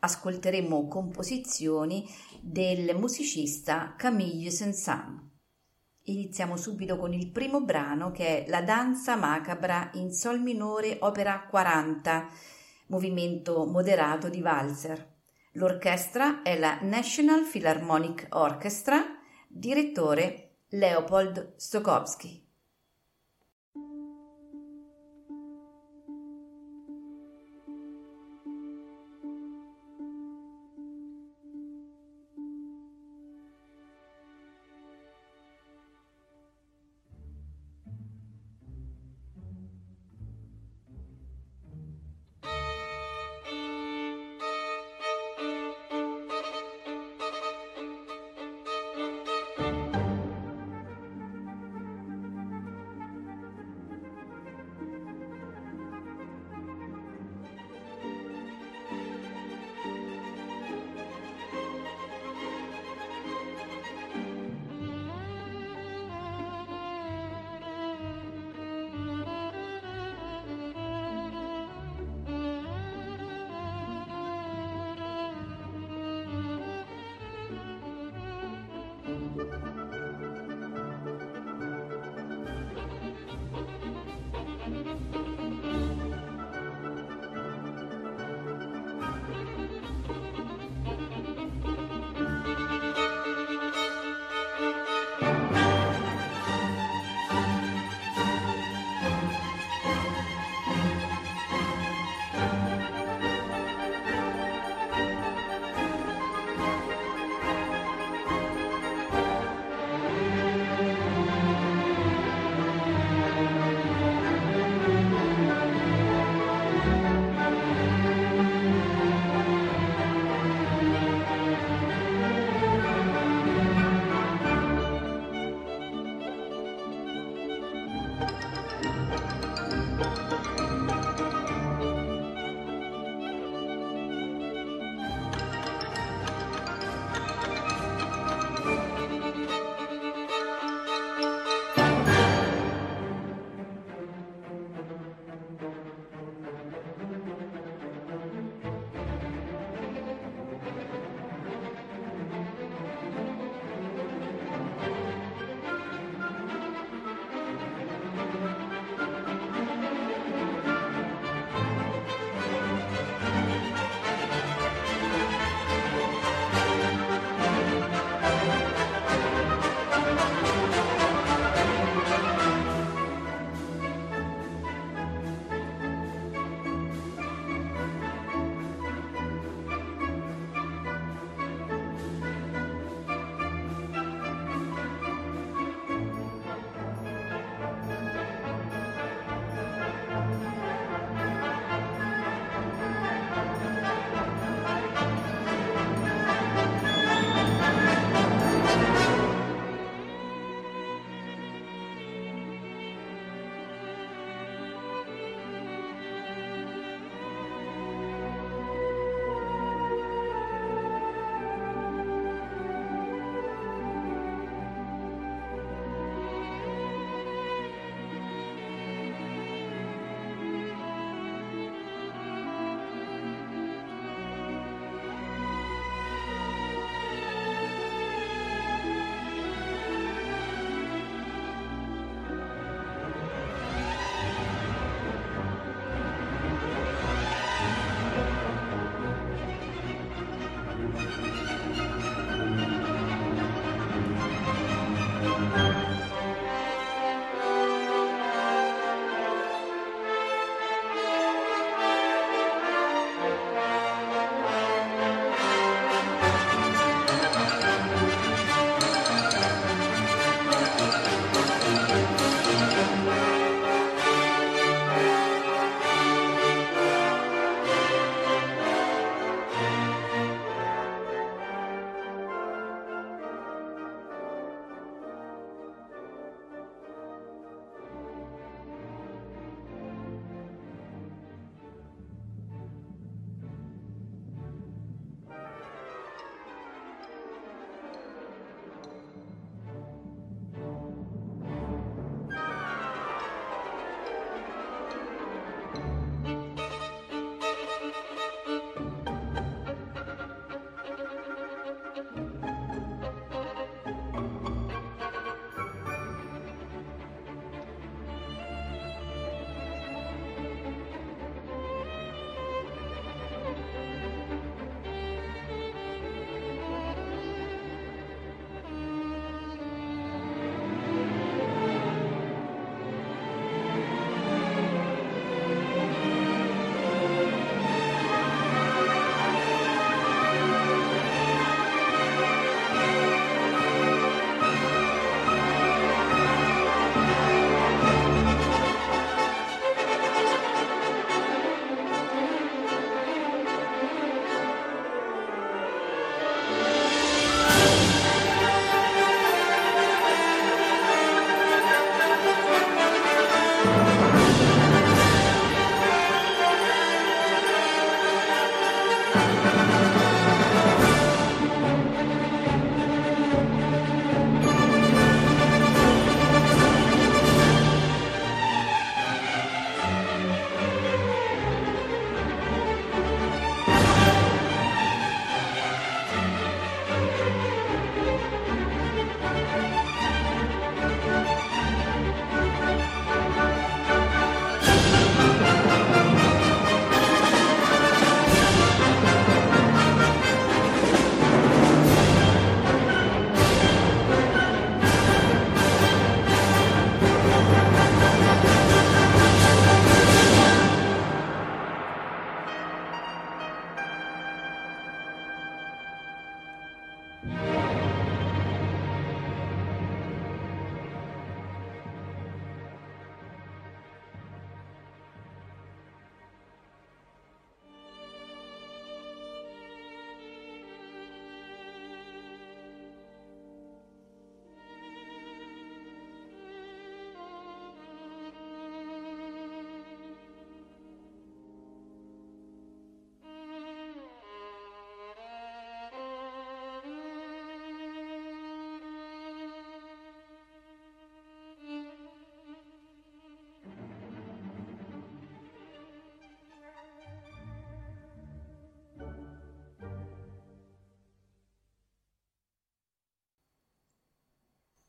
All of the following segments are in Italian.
ascolteremo composizioni del musicista Camille Saint-Saëns. Iniziamo subito con il primo brano che è La danza macabra in sol minore opera 40, movimento moderato di valzer. L'orchestra è la National Philharmonic Orchestra, direttore Leopold Stokowski.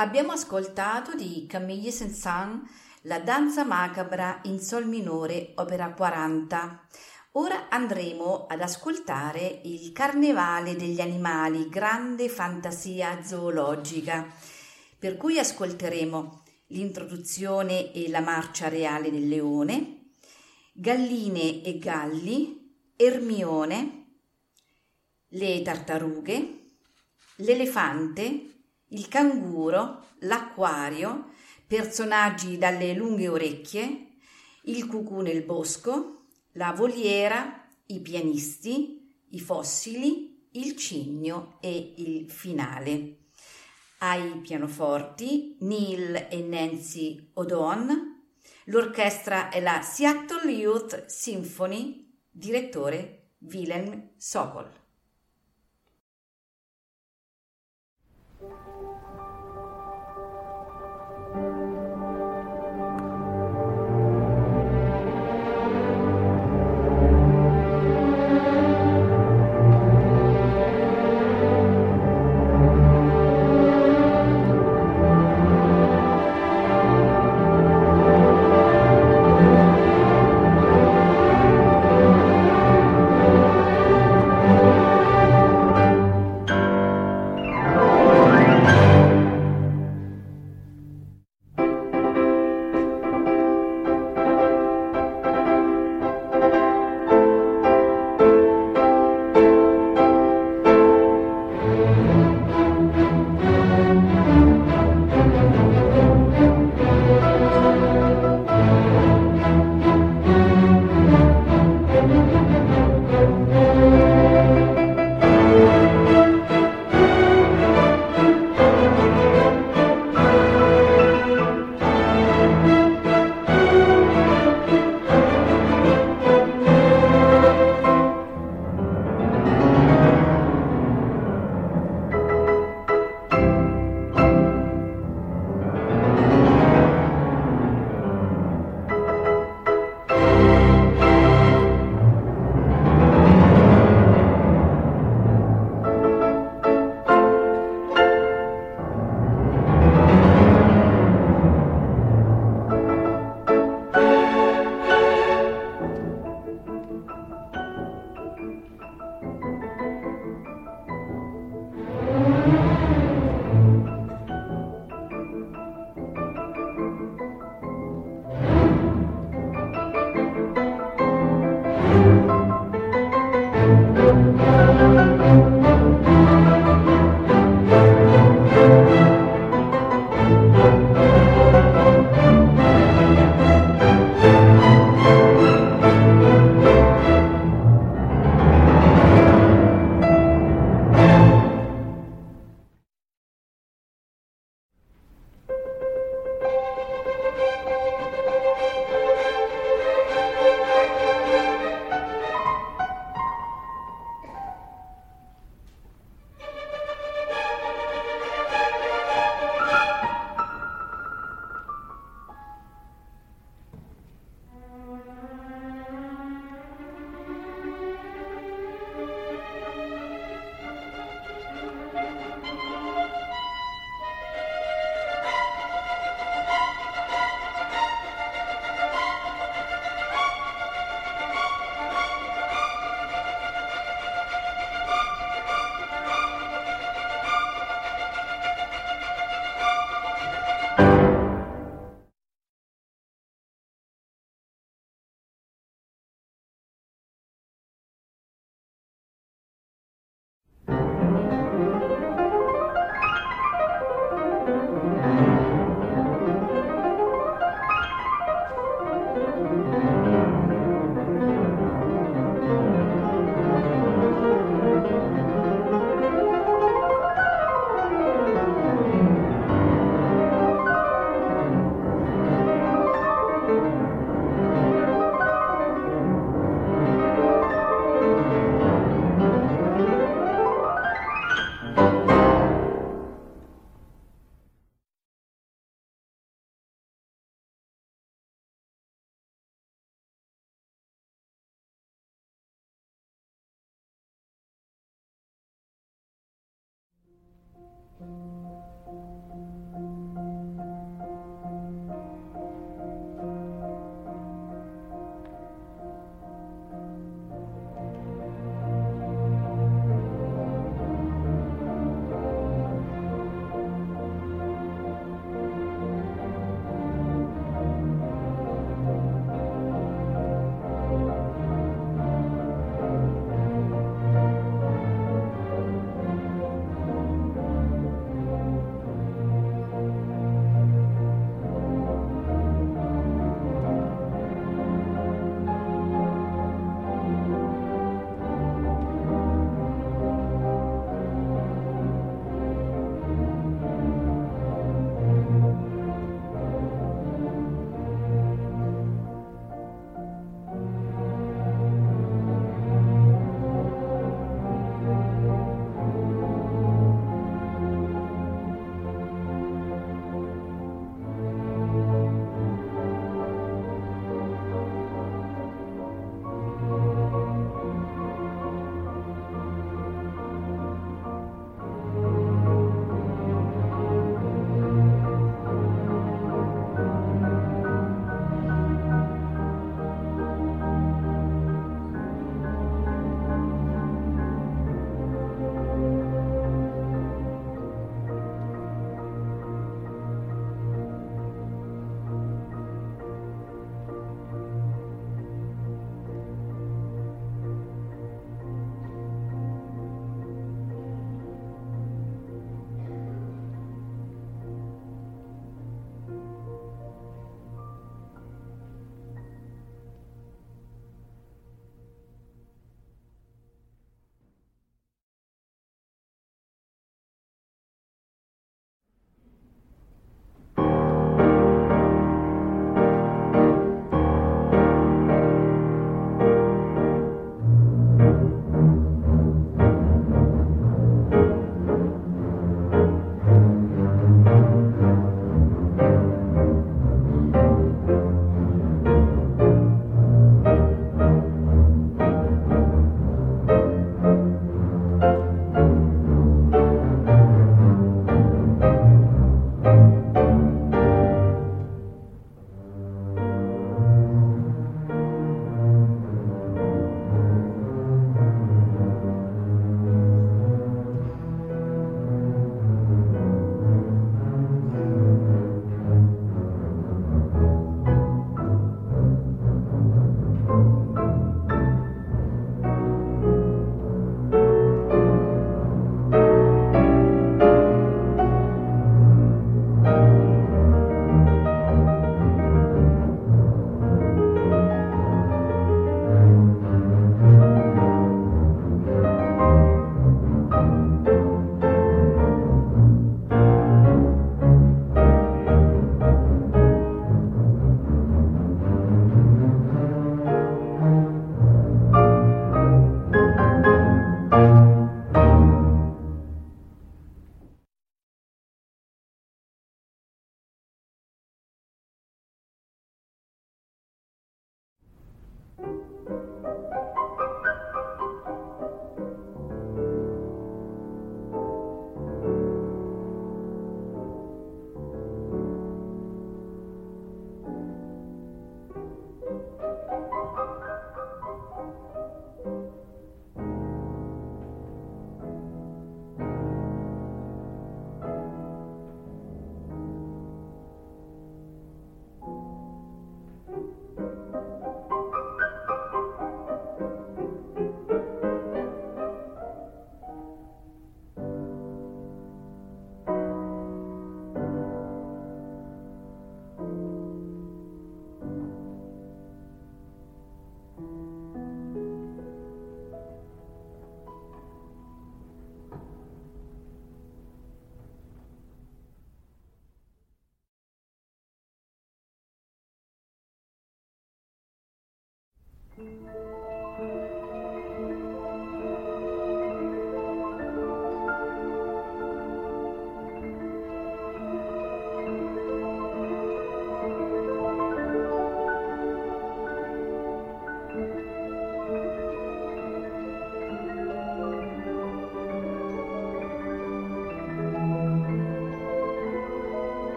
Abbiamo ascoltato di Camille Saint-Saëns la danza macabra in sol minore, opera 40. Ora andremo ad ascoltare il Carnevale degli animali, grande fantasia zoologica, per cui ascolteremo l'introduzione e la marcia reale del leone, galline e galli, Ermione, le tartarughe, l'elefante, il canguro, l'acquario, personaggi dalle lunghe orecchie, il cucù nel bosco, la voliera, i pianisti, i fossili, il cigno e il finale. Ai pianoforti Neil e Nancy Odon, l'orchestra è la Seattle Youth Symphony, direttore Willem Sokol.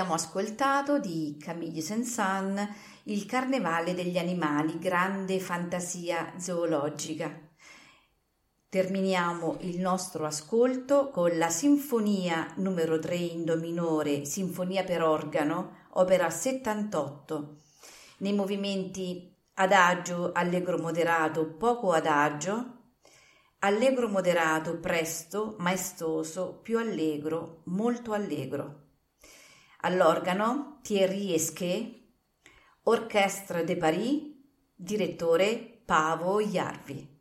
Abbiamo ascoltato di Camille Saint-Saëns Il carnevale degli animali, grande fantasia zoologica. Terminiamo il nostro ascolto con la Sinfonia numero 3 in Do minore, Sinfonia per organo, opera 78, nei movimenti adagio, allegro moderato, poco adagio, allegro moderato, presto, maestoso, più allegro, molto allegro. All'organo Thierry Esquet, Orchestre de Paris, direttore Pavo Iarvi.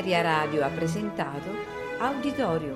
Ameria Radio ha presentato Auditorium.